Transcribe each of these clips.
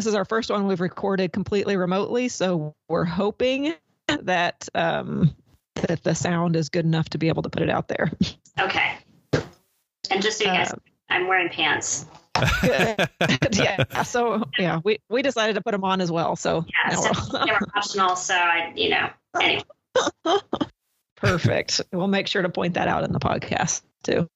this is our first one we've recorded completely remotely, so we're hoping that um, that the sound is good enough to be able to put it out there. Okay. And just so you guys, Um, I'm wearing pants. yeah. So yeah, we we decided to put them on as well. So Yeah, so they were optional. So I, you know, anyway. perfect. We'll make sure to point that out in the podcast too.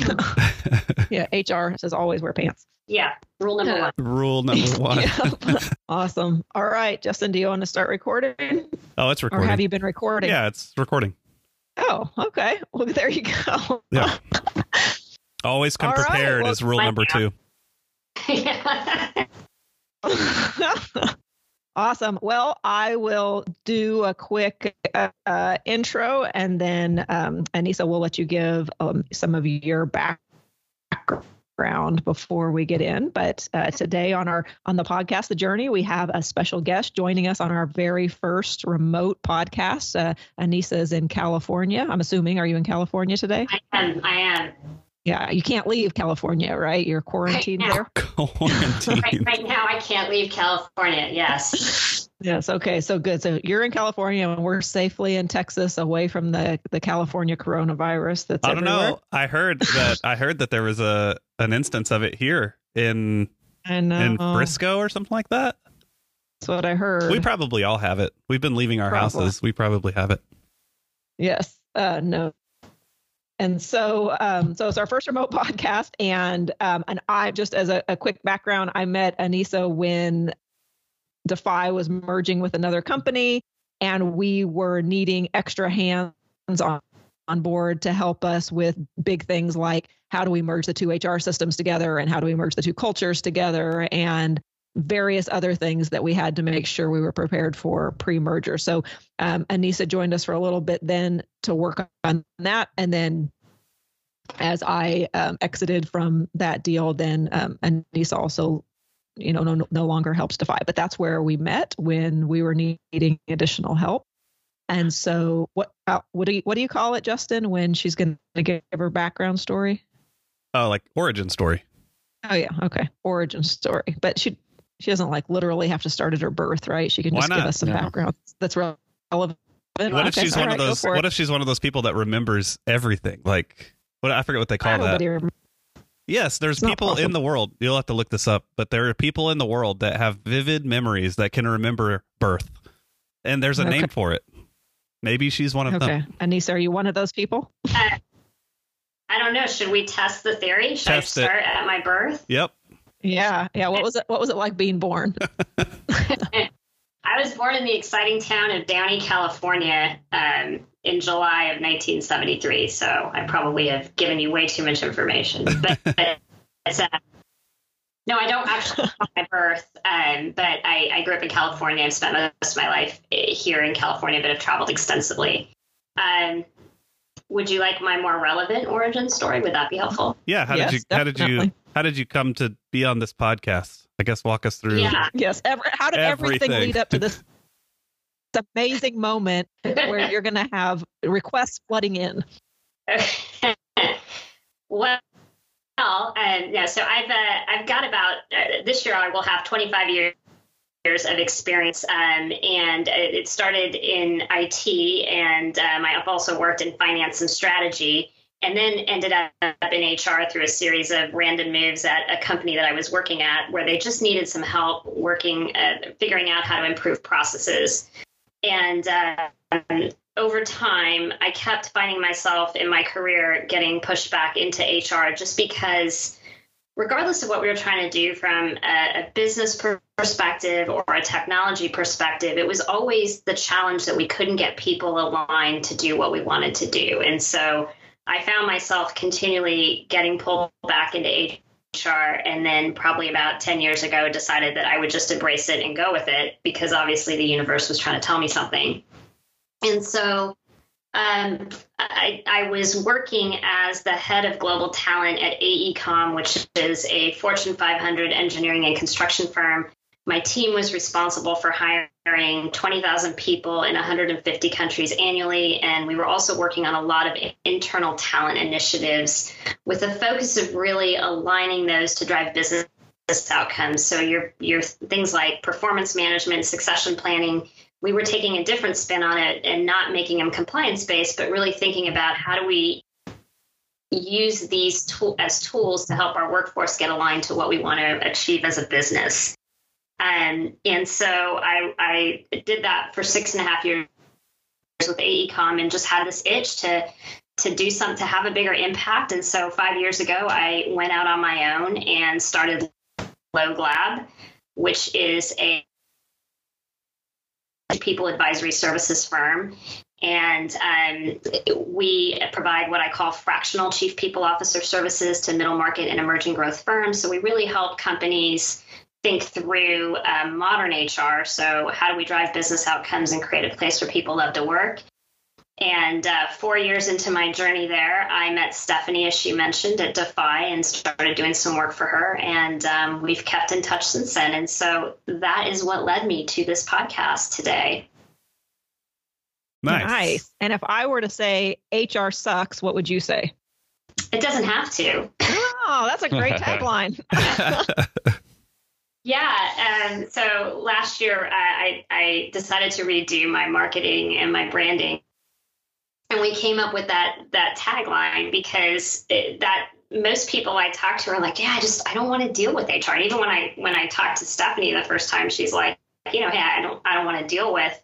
yeah, HR says always wear pants. Yeah. Rule number one. Rule number one. Yeah. awesome. All right, Justin, do you want to start recording, Oh, it's or recording. have you been recording? Yeah, it's recording. Oh, okay. Well, there you go. Yeah. Always come All right, prepared well, is rule number bad. two. Awesome. Well, I will do a quick uh, intro, and then um, Annissa will let you give um, some of your background before we get in. But uh, today on our on the podcast, The Journey, we have a special guest joining us on our very first remote podcast. Uh, Annissa is in California. I'm assuming. Are you in California today? I am. I am. Yeah, you can't leave California, right? You're quarantined now. there. Quarantine. Right, right now, I can't leave California. Yes. Yes. Okay. So good. So you're in California, and we're safely in Texas, away from the the California coronavirus. That's I don't everywhere. know. I heard that I heard that there was a an instance of it here in in Frisco or something like that. That's what I heard. We probably all have it. We've been leaving our Probably. houses. We probably have it. yes. Uh, no. And so, um, so it's our first remote podcast, and um, and I just as a, a quick background, I met Annissa when Defy was merging with another company, and we were needing extra hands on on board to help us with big things like how do we merge the two HR systems together and how do we merge the two cultures together. And various other things that we had to make sure we were prepared for pre-merger. So um, Annissa joined us for a little bit then to work on that, and then as I um, exited from that deal, then um, Annissa also, you know, no, no longer helps Defy. But that's where we met when we were needing additional help. And so, what uh, what do you what do you call it, Justin? When she's going to give her background story? Oh, like origin story. Oh yeah, okay, origin story. But she she doesn't like literally have to start at her birth, right? She can Why just give us some No. background that's relevant. What if Okay, she's one right, of those? What if she's one of those people that remembers everything? Like what? I forget what they call that. Nobody remembers. Yes, there's It's people in the world. You'll have to look this up, but there are people in the world that have vivid memories that can remember birth, and there's a Okay. name for it. Maybe she's one of Okay, them. Annissa, are you one of those people? Uh, I don't know. Should we test the theory? Should Test. I start at my birth? Yep. Yeah, yeah. What was it? What was it like being born? I was born in the exciting town of Downey, California, um, in July of 1973. So I probably have given you way too much information. But, but it's, uh, no, I don't actually my birth. Um, but I, I grew up in California. I've spent most of my life eh, here in California, but have traveled extensively. Um, would you like my more relevant origin story? Would that be helpful? Yeah. How Yes, did you? How did you? Definitely. How did you come to be on this podcast? I guess walk us through. Yeah. yes. Every, how did everything. Everything. lead up to this amazing moment where you're going to have requests flooding in? well, um, yeah. So I've uh, I've got about uh, this year I will have 25 years years of experience, um, and it it started in IT, and um, I've also worked in finance and strategy. And then ended up in HR through a series of random moves at a company that I was working at, where they just needed some help working, uh, figuring out how to improve processes. And um, over time, I kept finding myself in my career getting pushed back into HR just because, regardless of what we were trying to do from a, a business per- perspective or a technology perspective, it was always the challenge that we couldn't get people aligned to do what we wanted to do. And so I found myself continually getting pulled back into HR and then probably about 10 years ago decided that I would just embrace it and go with it because obviously the universe was trying to tell me something. And so um, I, I was working as the head of global talent at AECOM, which is a Fortune 500 engineering and construction firm. My team was responsible for hiring 20,000 people in 150 countries annually. And we were also working on a lot of internal talent initiatives with a focus of really aligning those to drive business outcomes. So your your things like performance management, succession planning, we were taking a different spin on it and not making them compliance based, but really thinking about how do we use these tool as tools to help our workforce get aligned to what we want to achieve as a business. Um, and so I, I did that for six and a half years with AECOM and just had this itch to to do something to have a bigger impact. And so five years ago, I went out on my own and started Log Lab, which is a people advisory services firm. And um, we provide what I call fractional chief people officer services to middle market and emerging growth firms. So we really help companies think through um, modern HR. So, how do we drive business outcomes and create a place where people love to work? And uh, four years into my journey there, I met Stephanie, as she mentioned, at Defy and started doing some work for her. And um, we've kept in touch since then. And so that is what led me to this podcast today. Nice. Nice. And if I were to say HR sucks, what would you say? It doesn't have to. Oh, that's a great tagline. yeah. Um, so last year, I, I decided to redo my marketing and my branding and we came up with that that tagline because it, that most people I talk to are like, yeah, I just I don't want to deal with HR. And even when I when I talked to Stephanie the first time, she's like, you know, hey, I don't I don't want to deal with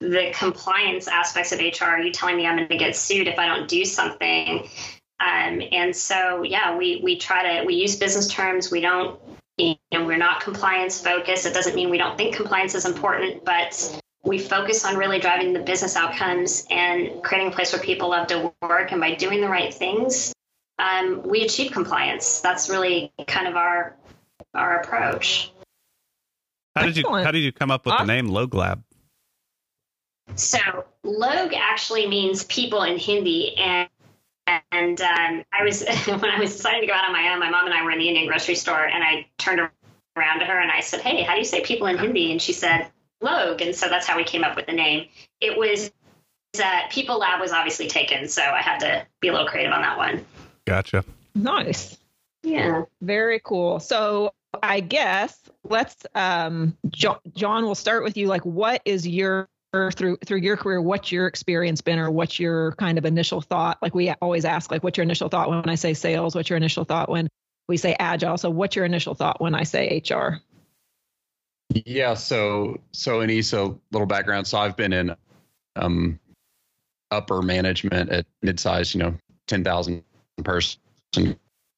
the compliance aspects of HR. Are you telling me I'm going to get sued if I don't do something? Um, and so, yeah, we we try to we use business terms. We don't, you know, we're not compliance focused. It doesn't mean we don't think compliance is important, but we focus on really driving the business outcomes and creating a place where people love to work. And by doing the right things, um, we achieve compliance. That's really kind of our our approach. How did you How did you come up with the name Log Lab? So Log actually means people in Hindi, and and um, I was when I was deciding to go out on my own. My mom and I were in the Indian grocery store, and I turned around to her and I said, "Hey, how do you say people in Hindi?" And she said, Log, and so that's how we came up with the name. It was uh, People Lab was obviously taken, so I had to be a little creative on that one. Gotcha. Nice. Yeah. Very cool. So I guess let's um John, John will start with you like what is your through through your career what's your experience been or what's your kind of initial thought like we always ask like what's your initial thought when I say sales what's your initial thought when we say agile so what's your initial thought when I say HR yeah, so so in Annissa, little background. So I've been in um, upper management at mid-sized, you know, ten thousand person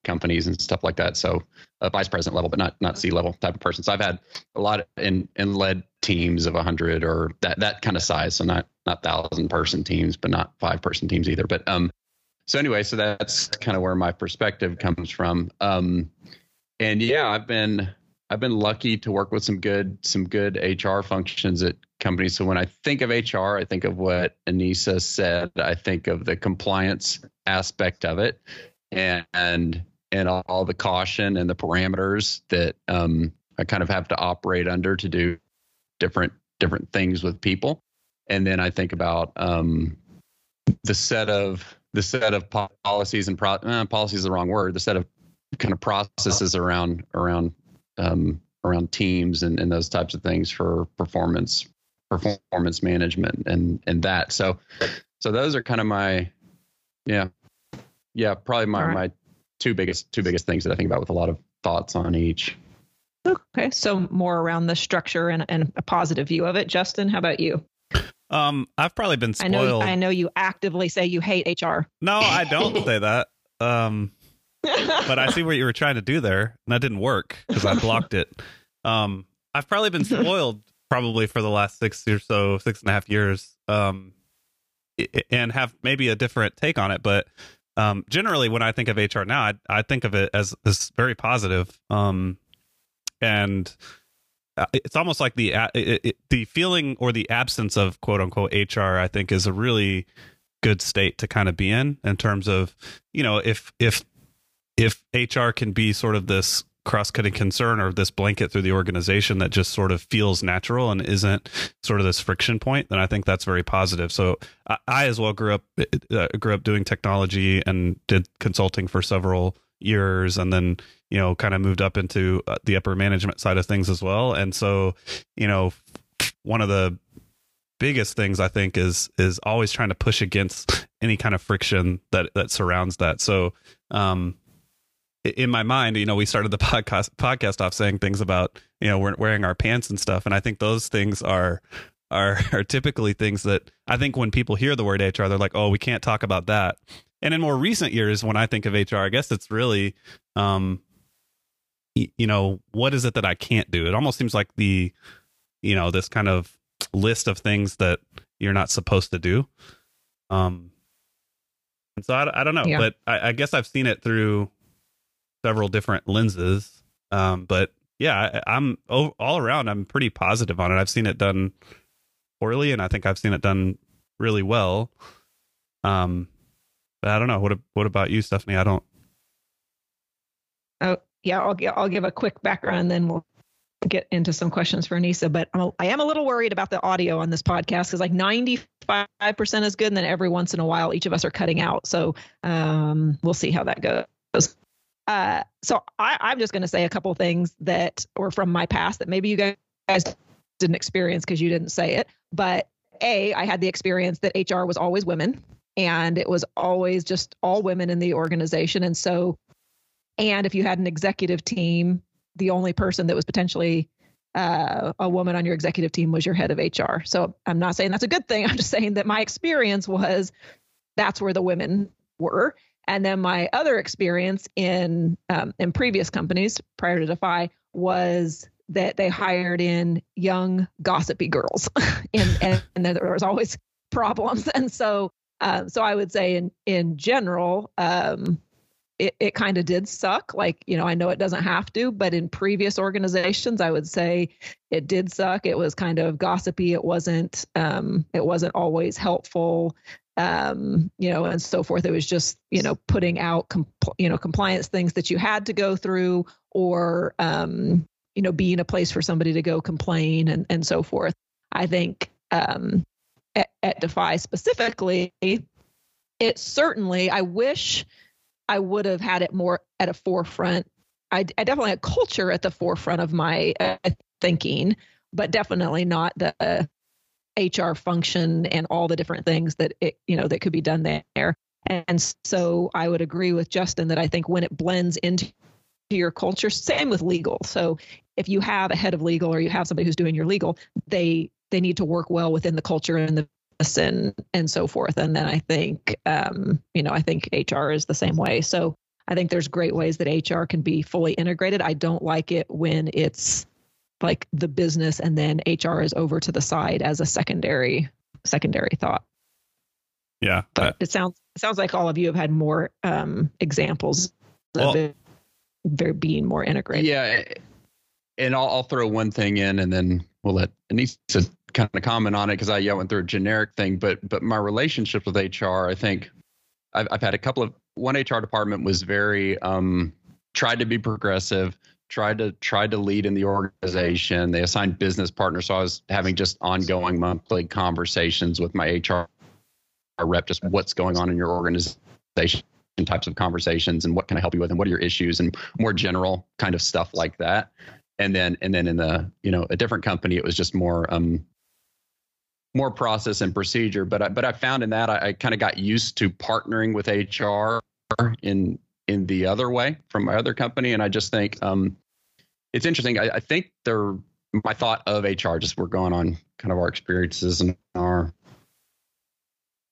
companies and stuff like that. So a vice president level, but not not C level type of person. So I've had a lot of, and and led teams of hundred or that that kind of size. So not not thousand person teams, but not five person teams either. But um, so anyway, so that's kind of where my perspective comes from. Um, and yeah, I've been I've been lucky to work with some good some good HR functions at companies. So when I think of HR, I think of what Annissa said. I think of the compliance aspect of it, and and, and all the caution and the parameters that um, I kind of have to operate under to do different different things with people. And then I think about um, the set of the set of policies and pro- uh, policies is the wrong word. The set of kind of processes around around um, around teams and, and those types of things for performance performance management and and that. So so those are kind of my yeah yeah probably my right. my two biggest two biggest things that I think about with a lot of thoughts on each. Okay, so more around the structure and, and a positive view of it. Justin, how about you? Um, I've probably been spoiled. I know, I know you actively say you hate HR. No, I don't say that. Um, but I see what you were trying to do there, and that didn't work because I blocked it. Um, I've probably been spoiled probably for the last six or so, six and a half years, um, and have maybe a different take on it. But um, generally, when I think of HR now, I, I think of it as this very positive, um, and uh, it's almost like the it, it, the feeling or the absence of quote unquote HR. I think is a really good state to kind of be in in terms of you know if if if HR can be sort of this cross-cutting concern or this blanket through the organization that just sort of feels natural and isn't sort of this friction point then i think that's very positive so i, I as well grew up uh, grew up doing technology and did consulting for several years and then you know kind of moved up into uh, the upper management side of things as well. And so you know one of the biggest things i think is is always trying to push against any kind of friction that that surrounds that. So um in my mind you know we started the podcast podcast off saying things about you know we're wearing our pants and stuff. And i think those things are are are typically things that i think when people hear the word hr they're like oh we can't talk about that and in more recent years when i think of hr i guess it's really um you know what is it that i can't do? It almost seems like the you know this kind of list of things that you're not supposed to do. Um and so i, I don't know yeah. but I, I, guess i've seen it through several different lenses. Um but yeah I, i'm all around i'm pretty positive on it. I've seen it done poorly and i think i've seen it done really well. Um but i don't know what what about you stephanie i don't oh yeah, I'll, I'll give a quick background, then we'll get into some questions for Annissa. But I'm a, I am a little worried about the audio on this podcast because like 95% is good, and then every once in a while, each of us are cutting out. So um, we'll see how that goes. Uh, so I, I'm just going to say a couple things that were from my past that maybe you guys didn't experience because you didn't say it. But A, I had the experience that HR was always women and it was always just all women in the organization. And so and if you had an executive team, the only person that was potentially uh, a woman on your executive team was your head of HR. So I'm not saying that's a good thing. I'm just saying that my experience was that's where the women were. And then my other experience in um, in previous companies prior to Defy was that they hired in young gossipy girls, and, and, and there was always problems. And so uh, so I would say in in general, um, it, it kind of did suck. Like, you know, I know it doesn't have to, but in previous organizations, I would say it did suck. It was kind of gossipy. It wasn't, um, it wasn't always helpful, um, you know, and so forth. It was just, you know, putting out, you know, compliance things that you had to go through or, um, you know, being a place for somebody to go complain and, and so forth. I think, um, at, Defy specifically, it certainly, I wish, I would have had it more at a forefront. I, I definitely had culture at the forefront of my uh, thinking, but definitely not the uh, HR function and all the different things that it you know that could be done there. And so I would agree with Justin that I think when it blends into your culture, same with legal. So if you have a head of legal or you have somebody who's doing your legal, they they need to work well within the culture and the and and so forth. And then I think, um, you know, I think HR is the same way. So I think there's great ways that HR can be fully integrated. I don't like it when it's like the business and then HR is over to the side as a secondary secondary thought. Yeah, but it sounds it sounds like all of you have had more um, examples well, of it very being more integrated. Yeah, and I'll, I'll throw one thing in, and then we'll let Annissa kind of comment on it because I yeah, went through a generic thing, but but my relationship with HR, I think I've, I've had a couple of one HR department was very um, tried to be progressive, tried to tried to lead in the organization. They assigned business partners, so I was having just ongoing monthly conversations with my HR rep, just what's going on in your organization types of conversations and what can I help you with and what are your issues and more general kind of stuff like that. And then and then in the you know a different company it was just more um more process and procedure. But I, but I found in that I, I kind of got used to partnering with HR in in the other way from my other company, and I just think um, it's interesting. I, I think they're my thought of HR. Just we're going on kind of our experiences and our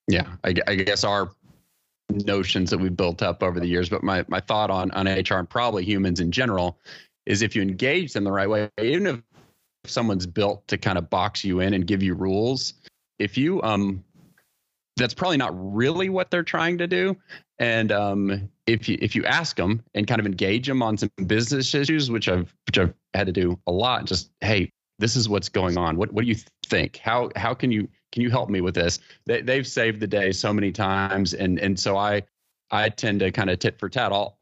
yeah, I, I guess our notions that we've built up over the years. But my my thought on on HR and probably humans in general is if you engage them the right way, even if someone's built to kind of box you in and give you rules, if you um that's probably not really what they're trying to do. And um, if you if you ask them and kind of engage them on some business issues, which I've which I've had to do a lot, just hey, this is what's going on. What what do you think? How how can you can you help me with this? They they've saved the day so many times, and and so I I tend to kind of tit for tat. I'll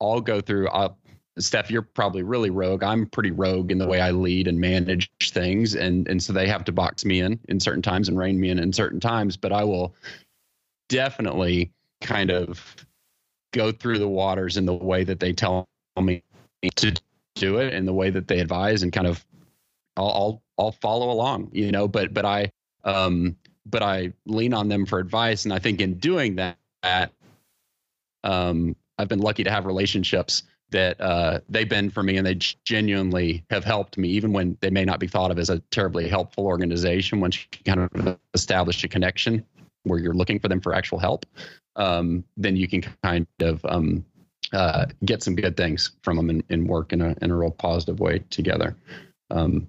I'll go through. I'll Steph, you're probably really rogue. I'm pretty rogue in the way I lead and manage things, and and so they have to box me in in certain times and rein me in in certain times. But I will definitely kind of go through the waters in the way that they tell me to do it in the way that they advise and kind of I'll I'll, I'll follow along, you know, but but I um but I lean on them for advice and I think in doing that um I've been lucky to have relationships that uh, they've been for me and they genuinely have helped me even when they may not be thought of as a terribly helpful organization once you kind of establish a connection where you're looking for them for actual help um, then you can kind of um, uh, get some good things from them and, and, work in a, in a real positive way together. Um,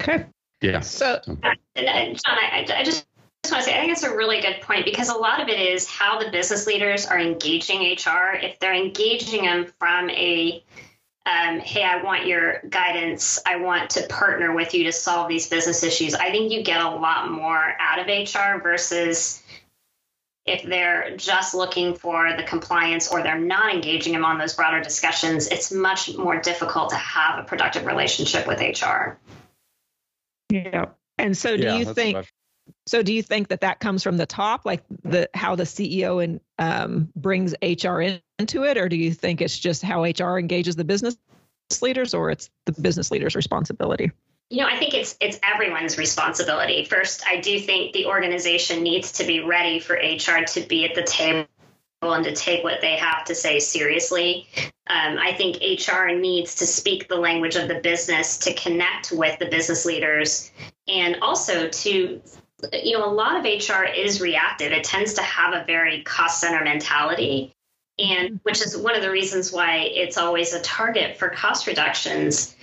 okay. yeah. So, so. Uh, John I, I just just want to say, I think it's a really good point because a lot of it is how the business leaders are engaging HR. If they're engaging them from a, um, hey, I want your guidance, I want to partner with you to solve these business issues, I think you get a lot more out of HR versus if they're just looking for the compliance or they're not engaging them on those broader discussions, it's much more difficult to have a productive relationship with HR. Yeah. And so do yeah, you think so do you think that that comes from the top, like the how the CEO and um, brings HR in, into it, or do you think it's just how HR engages the business leaders, or it's the business leaders' responsibility? You know, I think it's it's everyone's responsibility. First, I do think the organization needs to be ready for HR to be at the table and to take what they have to say seriously. Um, I think HR needs to speak the language of the business to connect with the business leaders and also to you know, a lot of HR is reactive. It tends to have a very cost center mentality, and which is one of the reasons why it's always a target for cost reductions.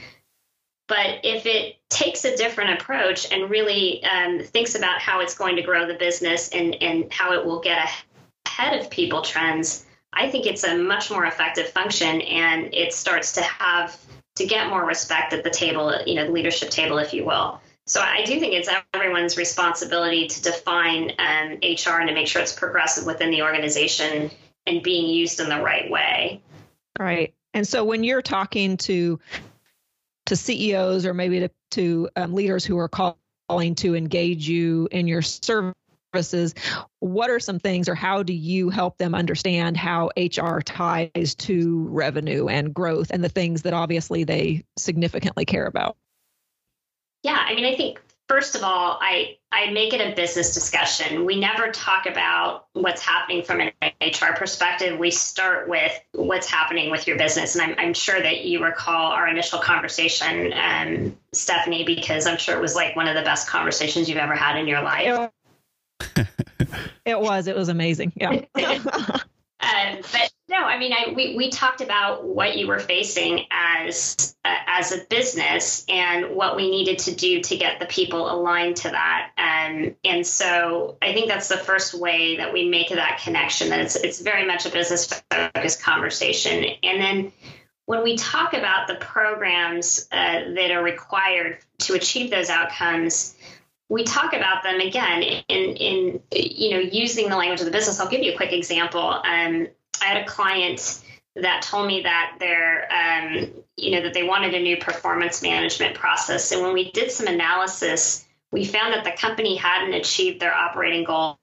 But if it takes a different approach and really um, thinks about how it's going to grow the business and, and how it will get ahead of people trends, I think it's a much more effective function and it starts to have to get more respect at the table, you know, the leadership table, if you will. So I do think it's everyone's responsibility to define um, HR and to make sure it's progressive within the organization and being used in the right way. Right. And so when you're talking to to CEOs or maybe to, to um, leaders who are calling to engage you in your services, what are some things or how do you help them understand how HR ties to revenue and growth and the things that obviously they significantly care about? Yeah, I mean, I think first of all, I I make it a business discussion. We never talk about what's happening from an HR perspective. We start with what's happening with your business, and I'm I'm sure that you recall our initial conversation, um, Stephanie, because I'm sure it was like one of the best conversations you've ever had in your life. it was. It was amazing. Yeah. Um, but no, I mean, I, we we talked about what you were facing as uh, as a business and what we needed to do to get the people aligned to that. Um, and so I think that's the first way that we make that connection. That it's it's very much a business focused conversation. And then when we talk about the programs uh, that are required to achieve those outcomes we talk about them again in in you know using the language of the business. I'll give you a quick example. Um, I had a client that told me that they're um, you know that they wanted a new performance management process, and when we did some analysis, we found that the company hadn't achieved their operating goals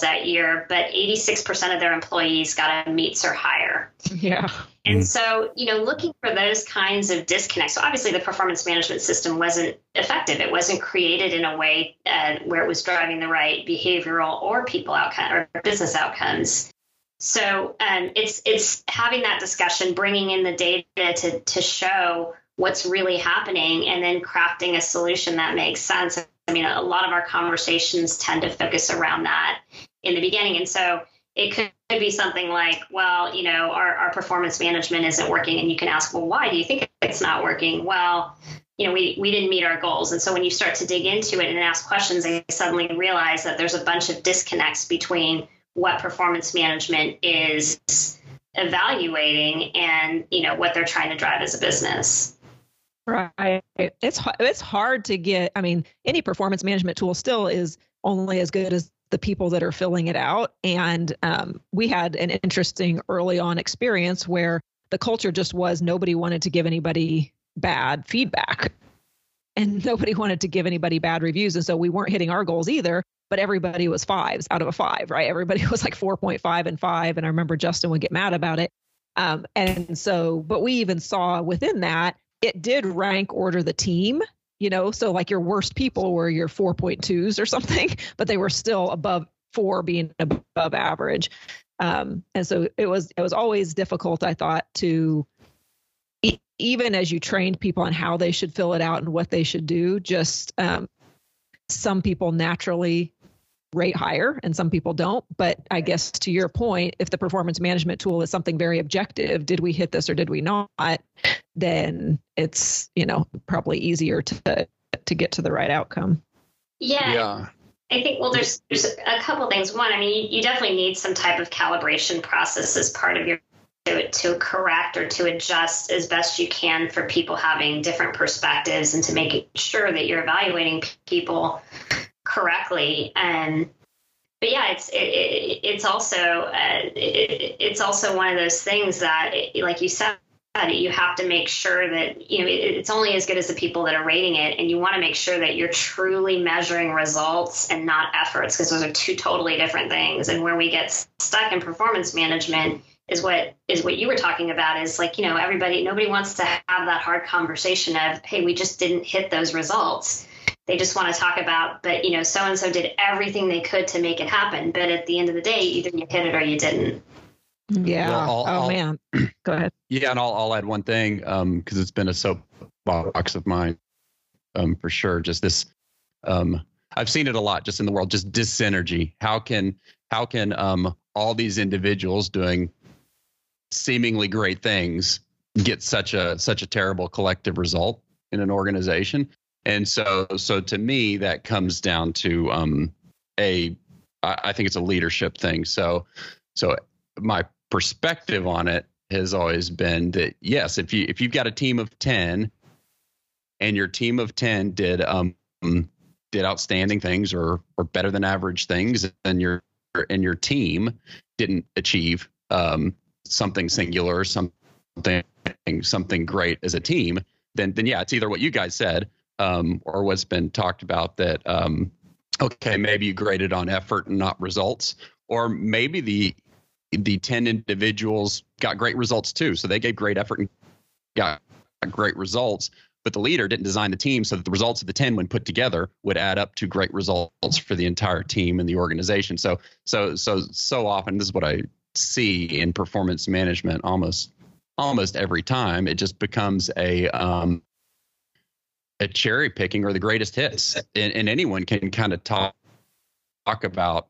that year, but 86% of their employees got a meets or higher. Yeah. And so, you know, looking for those kinds of disconnects. So obviously, the performance management system wasn't effective. It wasn't created in a way uh, where it was driving the right behavioral or people outcome or business outcomes. So um, it's it's having that discussion, bringing in the data to to show what's really happening, and then crafting a solution that makes sense. I mean, a lot of our conversations tend to focus around that in the beginning, and so it could be something like, well, you know, our, our performance management isn't working. And you can ask, well, why do you think it's not working? Well, you know, we, we didn't meet our goals. And so when you start to dig into it and ask questions, they suddenly realize that there's a bunch of disconnects between what performance management is evaluating and, you know, what they're trying to drive as a business. Right. It's it's hard to get. I mean, any performance management tool still is only as good as the people that are filling it out. And um, we had an interesting early on experience where the culture just was nobody wanted to give anybody bad feedback and nobody wanted to give anybody bad reviews. And so we weren't hitting our goals either. But everybody was fives out of a five, right? Everybody was like 4.5 and five. And I remember Justin would get mad about it. Um, and so, but we even saw within that, it did rank order the team, you know, so like your worst people were your 4.2s or something, but they were still above four being above average. Um, and so it was, it was always difficult, I thought, to even as you trained people on how they should fill it out and what they should do, just um, some people naturally rate higher and some people don't. But I guess to your point, if the performance management tool is something very objective, did we hit this or did we not? Then it's, you know, probably easier to to get to the right outcome. Yeah. Yeah. I think well there's there's a couple things. One, I mean, you, you definitely need some type of calibration process as part of your to, to correct or to adjust as best you can for people having different perspectives and to make sure that you're evaluating people correctly. And but yeah, it's it, it, it's also uh, it, it's also one of those things that, like you said, you have to make sure that you know it's only as good as the people that are rating it, and you want to make sure that you're truly measuring results and not efforts, because those are two totally different things. And where we get stuck in performance management is what is what you were talking about is like you know everybody nobody wants to have that hard conversation of hey we just didn't hit those results they just want to talk about, but you know, so and so did everything they could to make it happen. But at the end of the day, either you hit it or you didn't. Yeah. Well, I'll, oh I'll, man. Go ahead. Yeah, and I'll, I'll add one thing because um, it's been a soapbox of mine um, for sure. Just this, um, I've seen it a lot just in the world. Just dysenergy. How can how can um, all these individuals doing seemingly great things get such a such a terrible collective result in an organization? And so, so to me, that comes down to um, a, I think it's a leadership thing. So, so my perspective on it has always been that yes, if you if you've got a team of ten, and your team of ten did um did outstanding things or or better than average things, and your and your team didn't achieve um, something singular, or something something great as a team, then then yeah, it's either what you guys said um, or what's been talked about that um, okay maybe you graded on effort and not results or maybe the the 10 individuals got great results too. So they gave great effort and got great results but the leader didn't design the team so that the results of the 10 when put together would add up to great results for the entire team and the organization. So so so so often this is what i see in performance management almost almost every time. It just becomes a um, a cherry picking or the greatest hits, and, and anyone can kind of talk talk about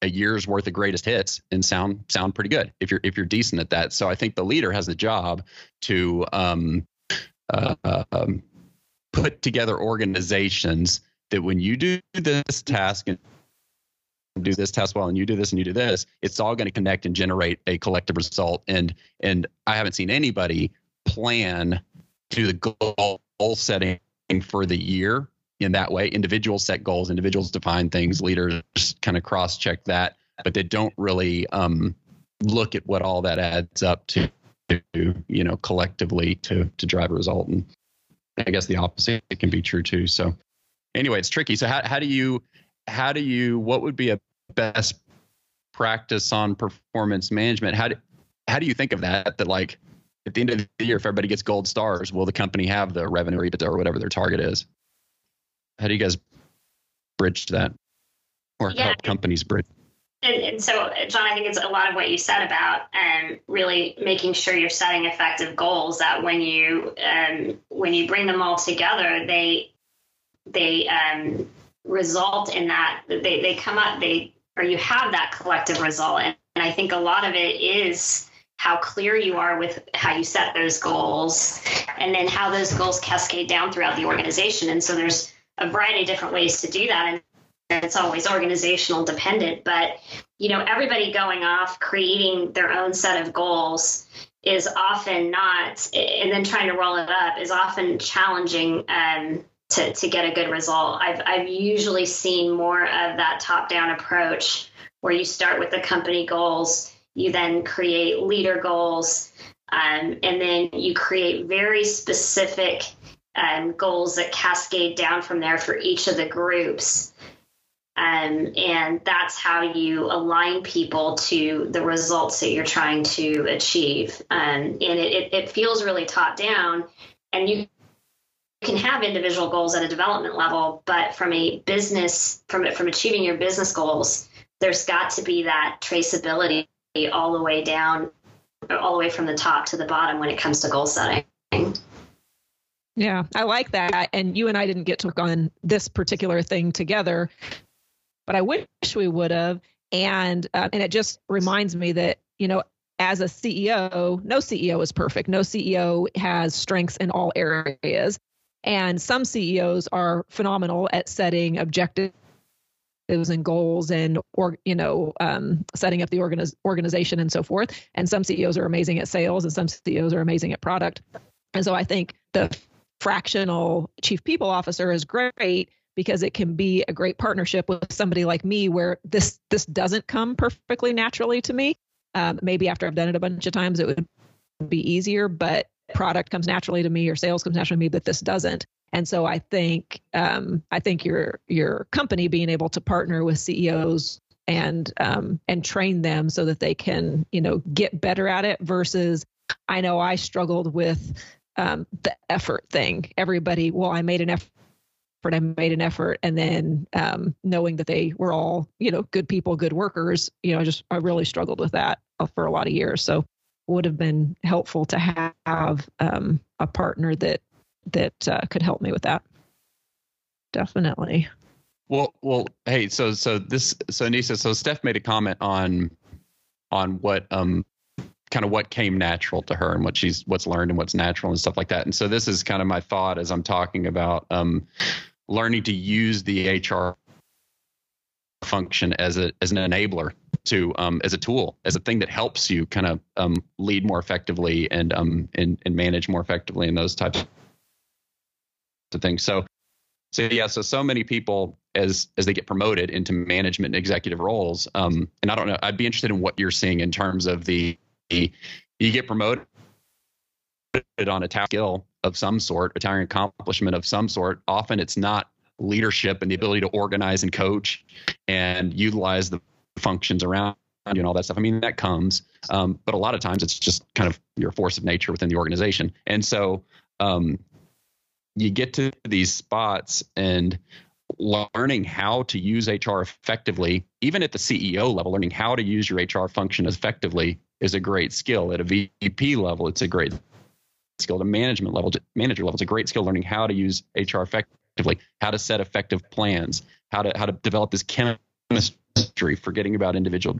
a year's worth of greatest hits and sound sound pretty good if you're if you're decent at that. So I think the leader has the job to um, uh, um, put together organizations that when you do this task and do this task well and you do this and you do this it's all going to connect and generate a collective result and and i haven't seen anybody plan to the goal setting for the year in that way. Individuals set goals, individuals define things, leaders kind of cross check that, but they don't really um, look at what all that adds up to, you know, collectively to to drive a result. And I guess the opposite can be true too. So anyway, it's tricky. So how how do you how do you what would be a best practice on performance management? How do how do you think of that? That like at the end of the year, if everybody gets gold stars, will the company have the revenue or EBITDA or whatever their target is? How do you guys bridge that or yeah. help companies bridge? And, and, so, John, I think it's a lot of what you said about um, really making sure you're setting effective goals. That when you um, when you bring them all together, they they um, result in that they they come up they or you have that collective result. And, and I think a lot of it is how clear you are with how you set those goals, and then how those goals cascade down throughout the organization. And so there's a variety of different ways to do that. And it's always organizational dependent, but you know, everybody going off creating their own set of goals is often not, and then trying to roll it up is often challenging um, to, to get a good result. I've, I've usually seen more of that top down approach where you start with the company goals you then create leader goals, um, and then you create very specific um, goals that cascade down from there for each of the groups. Um, and that's how you align people to the results that you're trying to achieve. Um, and it, it feels really top down. And you can have individual goals at a development level, but from a business, from from achieving your business goals, there's got to be that traceability all the way down, all the way from the top to the bottom when it comes to goal setting. Yeah, I like that. And you and I didn't get to work on this particular thing together, but I wish we would have. And uh, and it just reminds me that you know, as a CEO, no CEO is perfect. No CEO has strengths in all areas, and some CEOs are phenomenal at setting objectives and goals and or you know um, setting up the organiz- organization and so forth. And some ceos are amazing at sales and some ceos are amazing at product. And so i think the fractional chief people officer is great because it can be a great partnership with somebody like me where this this doesn't come perfectly naturally to me. Um, maybe after i've done it a bunch of times it would be easier but product comes naturally to me or sales comes naturally to me but this doesn't and so i think um, i think your your company being able to partner with ceos and um, and train them so that they can you know get better at it versus i know i struggled with um, the effort thing. Everybody, well, I made an effort. I made an effort, and then um, knowing that they were all, you know, good people, good workers. You know, I just I really struggled with that for a lot of years. So, would have been helpful to have um, a partner that that uh, could help me with that. Definitely. Well, well, hey, so so this so Nisa, so Steph made a comment on on what um kind of what came natural to her and what she's what's learned and what's natural and stuff like that. And so this is kind of my thought as I'm talking about um, learning to use the HR function as a as an enabler to um, as a tool as a thing that helps you kind of um, lead more effectively and um and, and manage more effectively in those types of things. So so yeah, so so many people as as they get promoted into management and executive roles, um, and I don't know, I'd be interested in what you're seeing in terms of the you get promoted on a task skill of some sort, a towering accomplishment of some sort. Often it's not leadership and the ability to organize and coach and utilize the functions around you and all that stuff. I mean, that comes, um, but a lot of times it's just kind of your force of nature within the organization. And so um, you get to these spots and learning how to use HR effectively, even at the CEO level, learning how to use your HR function effectively is a great skill. At a VP level, it's a great skill. At a management level, manager level, it's a great skill learning how to use HR effectively, how to set effective plans, how to how to develop this chemistry, forgetting about individual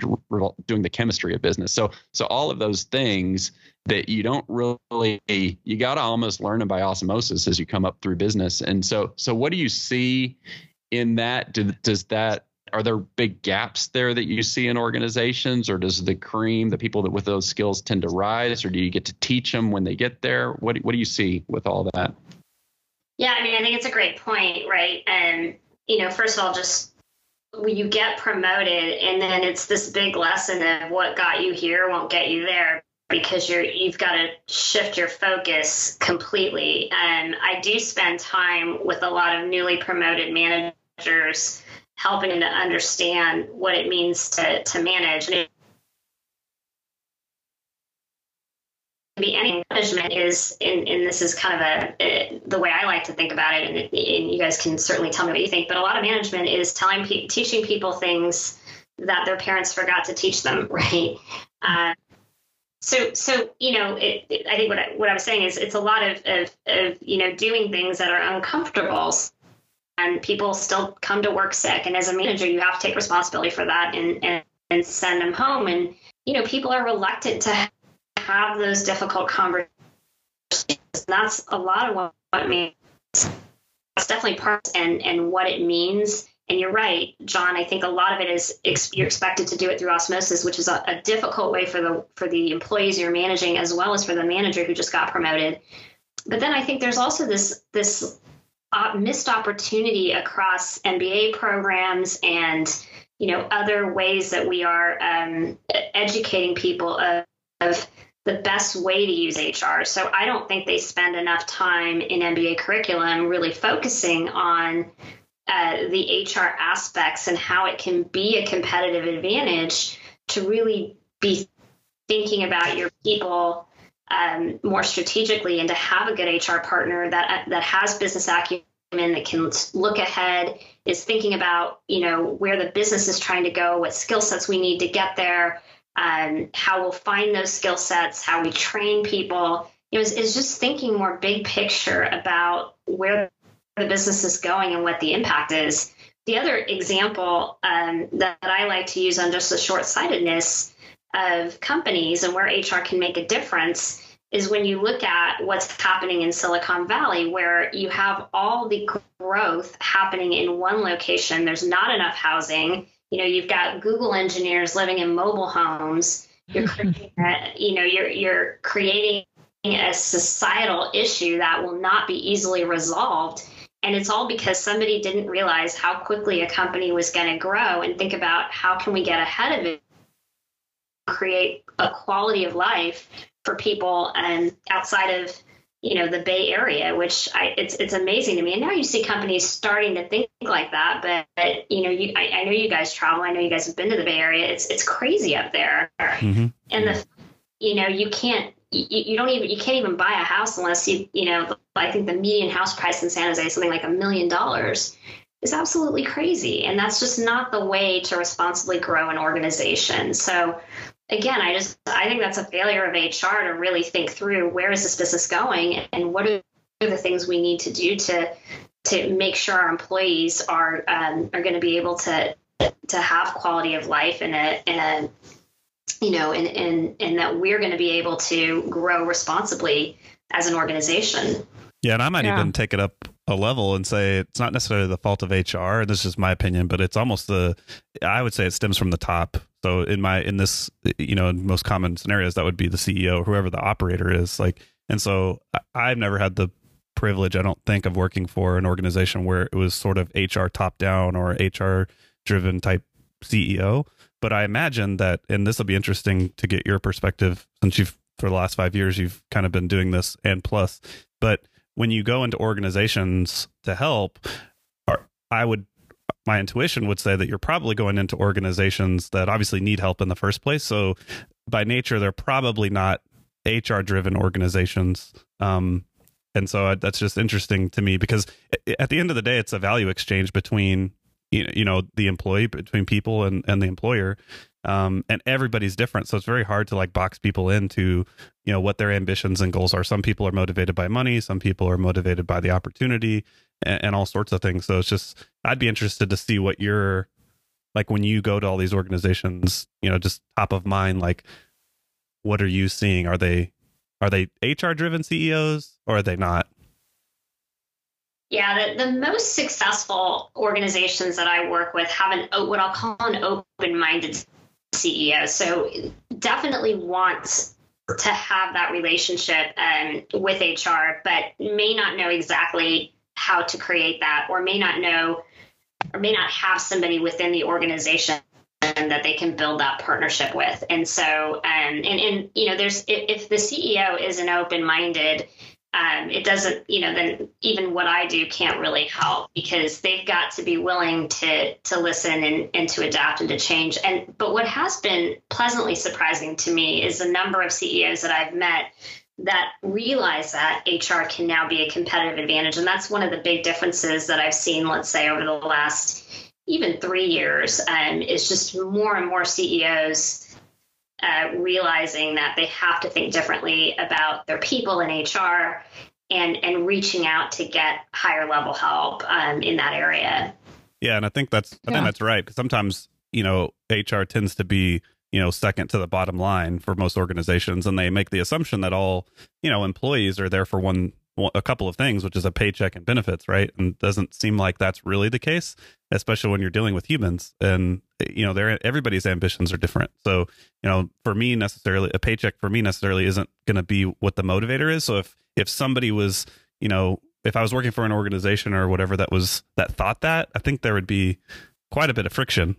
doing the chemistry of business. So so all of those things that you don't really you got to almost learn them by osmosis as you come up through business. And so so what do you see in that? Do, does that are there big gaps there that you see in organizations or does the cream the people that with those skills tend to rise or do you get to teach them when they get there what, what do you see with all that yeah i mean i think it's a great point right and you know first of all just you get promoted and then it's this big lesson of what got you here won't get you there because you're you've got to shift your focus completely and i do spend time with a lot of newly promoted managers helping them to understand what it means to, to manage. And be any management is, and, and, this is kind of a, a, the way I like to think about it, and, and, you guys can certainly tell me what you think. But a lot of management is telling, teaching people things that their parents forgot to teach them, right? Uh, so, so you know, it, it, I think what I, what I was saying is it's a lot of, of, of you know doing things that are uncomfortable and people still come to work sick. And as a manager, you have to take responsibility for that and, and, and send them home. And, you know, people are reluctant to have those difficult conversations. That's a lot of what, what means. That's definitely part and, and what it means. And you're right, John. I think a lot of it is ex- you're expected to do it through osmosis, which is a, a difficult way for the for the employees you're managing as well as for the manager who just got promoted. But then I think there's also this this uh, missed opportunity across MBA programs and you know other ways that we are um, educating people of, of, the best way to use HR. So I don't think they spend enough time in MBA curriculum really focusing on uh, the HR aspects and how it can be a competitive advantage to really be thinking about your people um, more strategically and to have a good HR partner that that has business acumen that can look ahead, is thinking about you know where the business is trying to go, what skill sets we need to get there, um, how we'll find those skill sets, how we train people. You know, is, is just thinking more big picture about where the business is going and what the impact is. The other example um, that I like to use on just the short sightedness of companies and where HR can make a difference is when you look at what's happening in Silicon Valley, where you have all the growth happening in one location. There's not enough housing. You know, you've got Google engineers living in mobile homes. You're creating, a, you know, you're you're creating a societal issue that will not be easily resolved. And it's all because somebody didn't realize how quickly a company was going to grow and think about how can we get ahead of it, create a quality of life for people and outside of you know the Bay Area, which I, it's it's amazing to me. And now you see companies starting to think like that. But, but you know, you I, I, know you guys travel. I know you guys have been to the Bay Area. It's it's crazy up there. Mm-hmm. And the you know you can't you, you don't even you can't even buy a house unless you you know I think the median house price in San Jose is something like a million dollars is absolutely crazy. And that's just not the way to responsibly grow an organization. So again, I just I think that's a failure of HR to really think through where is this business going and what are the things we need to do to to make sure our employees are um, are going to be able to to have quality of life in a in a you know and and and that we're going to be able to grow responsibly as an organization. Yeah, and I might yeah. even take it up a level and say it's not necessarily the fault of HR. This is my opinion, but it's almost the I would say it stems from the top. So in my in this you know in most common scenarios that would be the CEO, whoever the operator is. Like, and so I've never had the privilege, I don't think, of working for an organization where it was sort of HR top down or HR driven type CEO. But I imagine that, and this will be interesting to get your perspective since you've for the last five years you've kind of been doing this and plus. But when you go into organizations to help, I would my intuition would say that you're probably going into organizations that obviously need help in the first place. So by nature, they're probably not HR driven organizations. Um, and so that's just interesting to me because at the end of the day, it's a value exchange between you know the employee between people and, and the employer um, and everybody's different. So it's very hard to like box people into you know what their ambitions and goals are. Some people are motivated by money. Some people are motivated by the opportunity and, and all sorts of things. So it's just i'd be interested to see what you're like when you go to all these organizations you know just top of mind like what are you seeing? Are they are they hr driven ceos or are they not? Yeah, the, the most successful organizations that I work with have an what I'll call an open-minded CEO. So definitely wants to have that relationship um, with HR, but may not know exactly how to create that, or may not know, or may not have somebody within the organization that they can build that partnership with. And so, um, and and you know, there's if, if the CEO isn't open-minded um, it doesn't, you know, then even what I do can't really help because they've got to be willing to to listen and, and to adapt and to change. And but what has been pleasantly surprising to me is the number of CEOs that I've met that realize that HR can now be a competitive advantage. And that's one of the big differences that I've seen, let's say, over the last even three years, um, is just more and more CEOs uh, realizing that they have to think differently about their people in HR and and reaching out to get higher level help um, in that area. Yeah, and I think that's I yeah. think that's right because sometimes you know HR tends to be you know second to the bottom line for most organizations, and they make the assumption that all you know employees are there for one a couple of things, which is a paycheck and benefits, right? And doesn't seem like that's really the case, especially when you're dealing with humans. And eh, you know, they everybody's ambitions are different. So, you know, for me necessarily, a paycheck for me necessarily isn't going to be what the motivator is. So if if somebody was, you know, if I was working for an organization or whatever that was that thought that, I think there would be quite a bit of friction.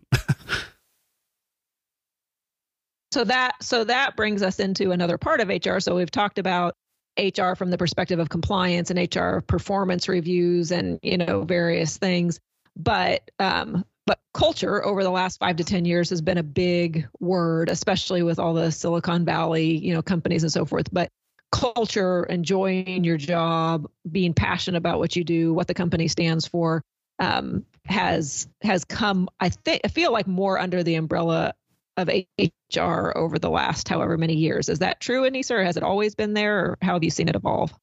so that so that brings us into another part of HR. So we've talked about HR from the perspective of compliance and HR performance reviews and you know various things. but um, but culture over the last five to ten years has been a big word, especially with all the Silicon Valley, you know, companies and so forth. But culture, enjoying your job, being passionate about what you do, what the company stands for, um, has has come. I think I feel like more under the umbrella of HR over the last however many years. Is that true, Annissa, or has it always been there, or how have you seen it evolve?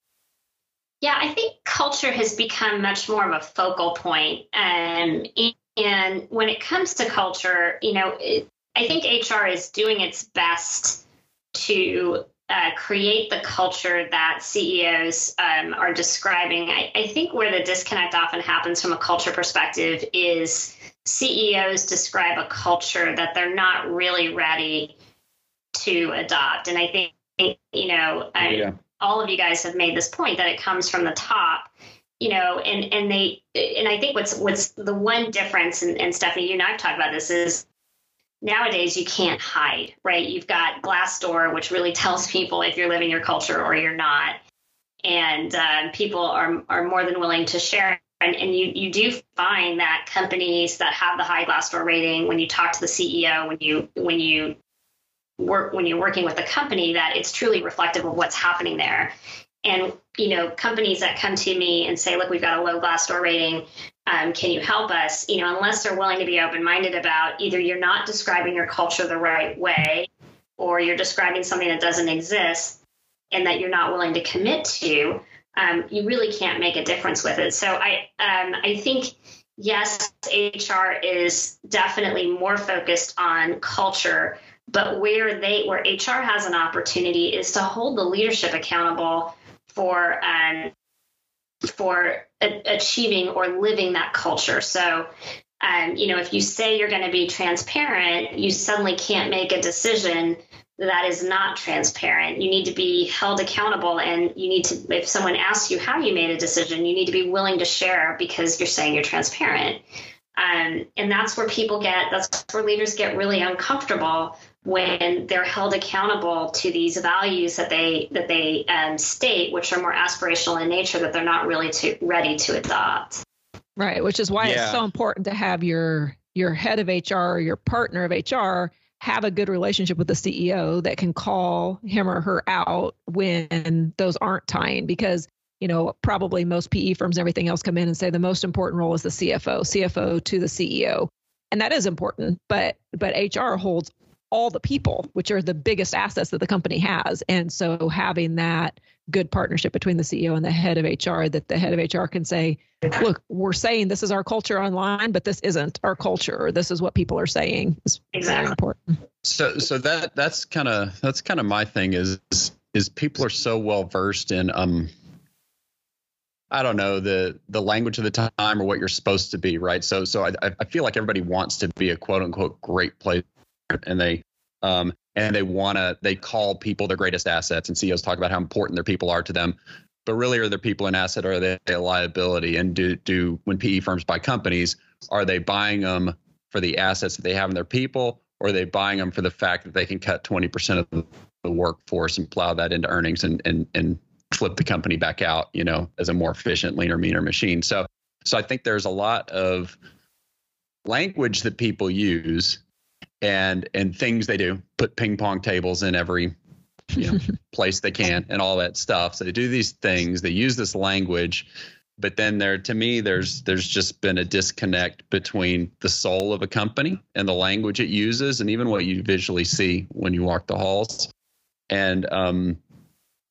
Yeah, I think culture has become much more of a focal point. Um, and when it comes to culture, you know, it, I think HR is doing its best to uh, create the culture that CEOs um, are describing. I, I think where the disconnect often happens from a culture perspective is CEOs describe a culture that they're not really ready to adopt. And I think, you know, yeah. all of you guys have made this point that it comes from the top you know, and and they and I think what's what's the one difference, and, and Stephanie, you and I've talked about this is nowadays you can't hide, right? You've got Glassdoor, which really tells people if you're living your culture or you're not, and um, people are are more than willing to share. And, and you you do find that companies that have the high Glassdoor rating, when you talk to the CEO, when you when you work when you're working with a company, that it's truly reflective of what's happening there. And you know, companies that come to me and say, "Look, we've got a low Glassdoor rating. Um, can you help us?" You know, unless they're willing to be open-minded about either you're not describing your culture the right way, or you're describing something that doesn't exist and that you're not willing to commit to, um, you really can't make a difference with it. So I, um, I think yes, HR is definitely more focused on culture, but where they where HR has an opportunity is to hold the leadership accountable for um, for a- achieving or living that culture. So, um, you know, if you say you're going to be transparent, you suddenly can't make a decision that is not transparent. You need to be held accountable, and you need to, if someone asks you how you made a decision, you need to be willing to share because you're saying you're transparent. Um, and that's where people get, that's where leaders get really uncomfortable when they're held accountable to these values that they that they um, state, which are more aspirational in nature, that they're not really to, ready to adopt. Right, which is why yeah. it's so important to have your your head of HR or your partner of HR have a good relationship with the CEO that can call him or her out when those aren't tying because you know probably most PE firms and everything else come in and say the most important role is the CFO, CFO to the CEO. And that is important, but but HR holds all the people, which are the biggest assets that the company has. And so having that good partnership between the CEO and the head of HR, that the head of HR can say, look, we're saying this is our culture online, but this isn't our culture, or this is what people are saying is exactly. very important. So so that that's kind of that's kind of my thing is is people are so well versed in um I don't know the the language of the time or what you're supposed to be, right? So so I I feel like everybody wants to be a quote unquote great place and they um, and they want to they call people their greatest assets and CEOs talk about how important their people are to them. But really are their people an asset or are they a liability? And do do when PE firms buy companies are they buying them for the assets that they have in their people or are they buying them for the fact that they can cut 20% of the workforce and plow that into earnings and and and flip the company back out you know as a more efficient leaner meaner machine? So so I think there's a lot of language that people use and and things they do put ping pong tables in every you know place they can and all that stuff. So they do these things they use this language but then there to me there's there's just been a disconnect between the soul of a company and the language it uses and even what you visually see when you walk the halls. And um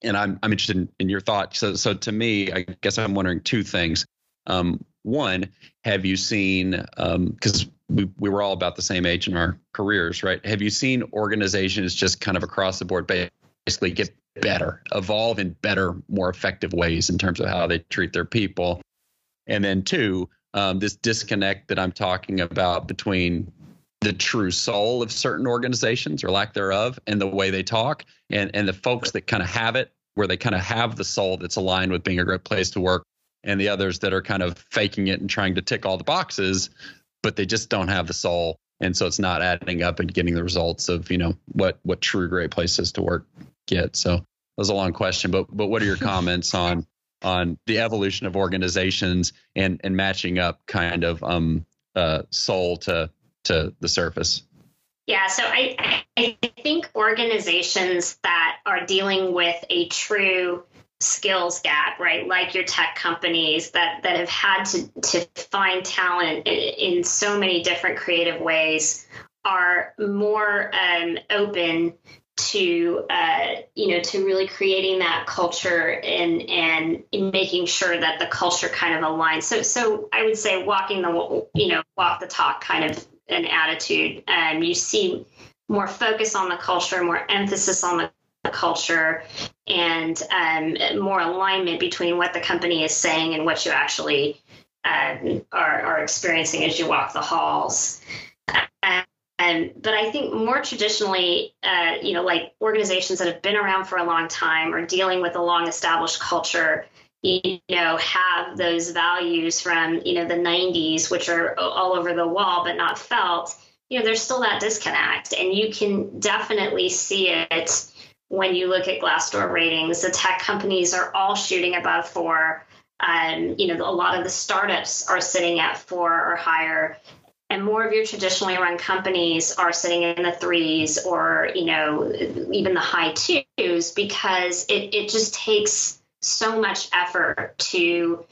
and i'm i'm interested in, in your thoughts. So so to me i guess i'm wondering two things. Um one have you seen because um, we, we were all about the same age in our careers, right? Have you seen organizations just kind of across the board basically get better, evolve in better, more effective ways in terms of how they treat their people? And then, two, um, this disconnect that I'm talking about between the true soul of certain organizations or lack thereof and the way they talk and, and the folks that kind of have it, where they kind of have the soul that's aligned with being a great place to work and the others that are kind of faking it and trying to tick all the boxes but they just don't have the soul and so it's not adding up and getting the results of you know what what true great places to work get so that was a long question but but what are your comments on on the evolution of organizations and and matching up kind of um uh soul to to the surface. Yeah, so I I think organizations that are dealing with a true skills gap, right? Like your tech companies that that have had to to find talent in, in so many different creative ways are more um, open to uh, you know to really creating that culture and and making sure that the culture kind of aligns. So so I would say walking the you know walk the talk kind of an attitude. Um, you see more focus on the culture, more emphasis on the culture, and um, more alignment between what the company is saying and what you actually um, are, are experiencing as you walk the halls. Um, but I think more traditionally, uh, you know, like organizations that have been around for a long time or dealing with a long established culture, you know, have those values from, you know, the 90s, which are all over the wall but not felt, you know, there's still that disconnect. And you can definitely see it when you look at Glassdoor ratings. The tech companies are all shooting above four. Um, you know, a lot of the startups are sitting at four or higher and more of your traditionally run companies are sitting in the threes or you know even the high twos because it, it just takes so much effort to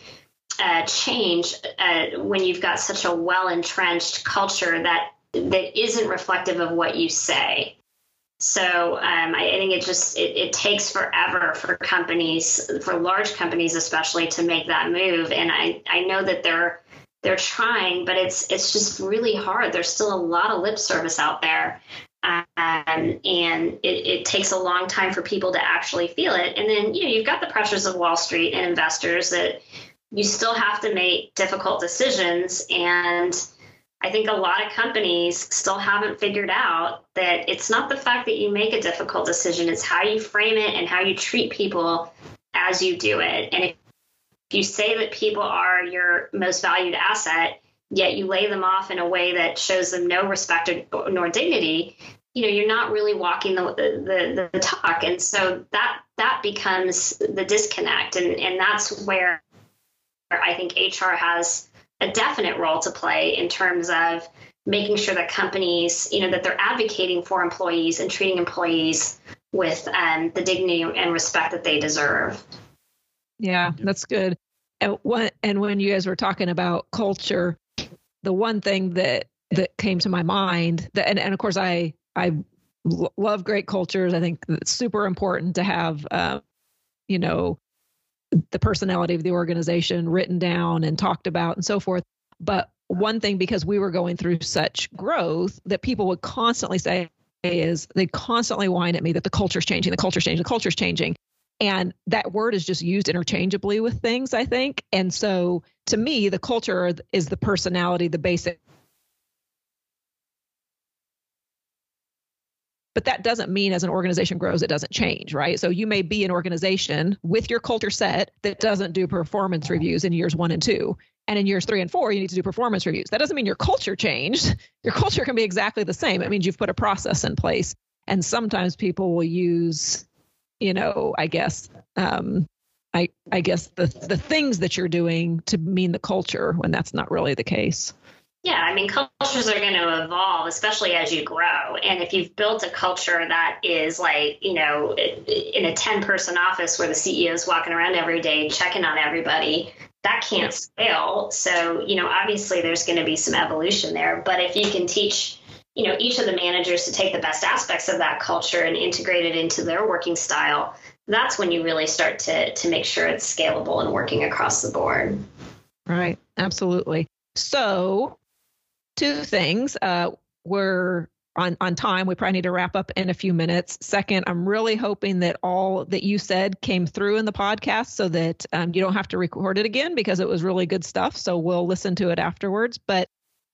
uh, change uh, when you've got such a well entrenched culture that that isn't reflective of what you say so um, I, think it just it, it, takes forever for companies for large companies especially to make that move and i i know that they're they're trying, but it's it's just really hard. There's still a lot of lip service out there, um, and it, it, takes a long time for people to actually feel it. And then you know you've got the pressures of Wall Street and investors that you still have to make difficult decisions. And I think a lot of companies still haven't figured out that it's not the fact that you make a difficult decision; it's how you frame it and how you treat people as you do it. And if you say that people are your most valued asset, yet you lay them off in a way that shows them no respect or, nor dignity, you know, you're not really walking the, the, the talk. And so that, that becomes the disconnect. And, and that's where I think HR has a definite role to play in terms of making sure that companies, you know, that they're advocating for employees and treating employees with um, the dignity and respect that they deserve. Yeah, that's good. And one, and when you guys were talking about culture, the one thing that that came to my mind that, and, and of course I I love great cultures. I think it's super important to have, um, you know, the personality of the organization written down and talked about and so forth. But one thing, because we were going through such growth, that people would constantly say is they constantly whine at me that the culture's changing, the culture's changing, the culture's changing. And that word is just used interchangeably with things, I think. And so to me, the culture is the personality, the basic. But that doesn't mean as an organization grows, it doesn't change, right? So you may be an organization with your culture set that doesn't do performance reviews in years one and two. And in years three and four, you need to do performance reviews. That doesn't mean your culture changed. Your culture can be exactly the same. It means you've put a process in place. And sometimes people will use you know, I guess um, I I guess the the things that you're doing to mean the culture when that's not really the case. Yeah, I mean, cultures are going to evolve, especially as you grow. And if you've built a culture that is like, you know, in a 10 person office where the CEO is walking around every day checking on everybody, that can't scale. So, you know, obviously there's going to be some evolution there. But if you can teach you know each of the managers to take the best aspects of that culture and integrate it into their working style that's when you really start to to make sure it's scalable and working across the board right absolutely so two things uh, we're on, on time. We probably need to wrap up in a few minutes. Second, I'm really hoping that all that you said came through in the podcast so that um, you don't have to record it again because it was really good stuff. So we'll listen to it afterwards. But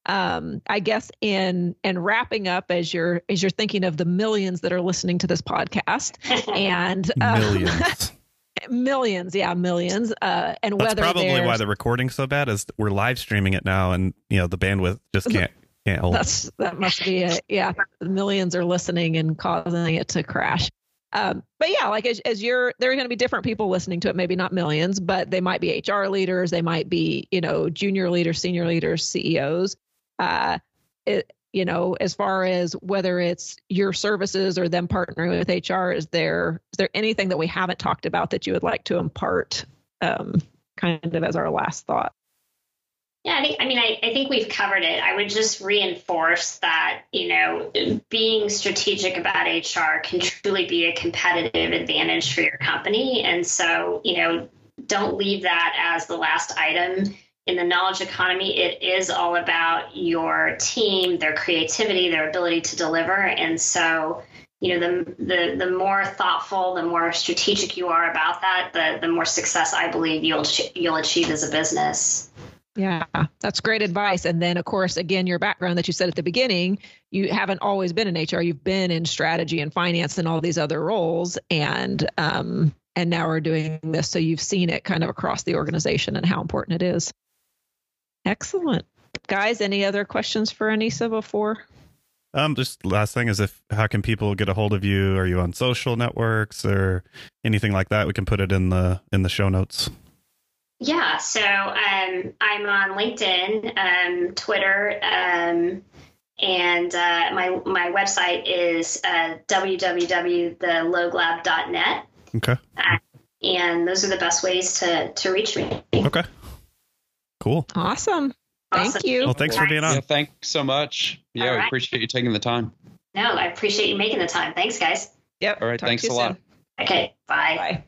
um, I guess in and wrapping up as you're as you're thinking of the millions that are listening to this podcast and uh, millions. millions, yeah, millions. Uh, and That's whether probably why the recording's so bad is we're live streaming it now, and you know the bandwidth just can't can't hold. That's that must be it. Yeah, millions are listening and causing it to crash. um, but yeah, like as, as you're, there are going to be different people listening to it, maybe not millions, but they might be HR leaders, they might be, you know, junior leaders, senior leaders, CEOs. Uh, it, you know, as far as whether it's your services or them partnering with HR, is there is there anything that we haven't talked about that you would like to impart, um, kind of as our last thought? Yeah, I think I mean I, I think we've covered it. I would just reinforce that, you know, being strategic about HR can truly be a competitive advantage for your company. And so, you know, don't leave that as the last item. In the knowledge economy, it is all about your team, their creativity, their ability to deliver. And so, you know, the the the more thoughtful, the more strategic you are about that, the the more success I believe you'll you'll achieve as a business. Yeah, that's great advice. And then, of course, again, your background that you said at the beginning, you haven't always been in HR. You've been in strategy and finance and all these other roles, and um, and now we're doing this. So you've seen it kind of across the organization and how important it is. Excellent, guys. Any other questions for Annissa before? Um, just last thing is if how can people get a hold of you? Are you on social networks or anything like that? We can put it in the in the show notes. Yeah, so um, I'm on LinkedIn, um, Twitter, um, and uh, my my website is uh, www.theloglab.net. Okay. Uh, and those are the best ways to to reach me. Okay. Cool. Awesome. Thank Awesome. you. Well, thanks for being on. Yeah, thanks so much. Yeah, All we right. appreciate you taking the time. No, I appreciate you making the time. Thanks, guys. Yep. All right, Talk thanks a you lot. Okay, bye. Bye.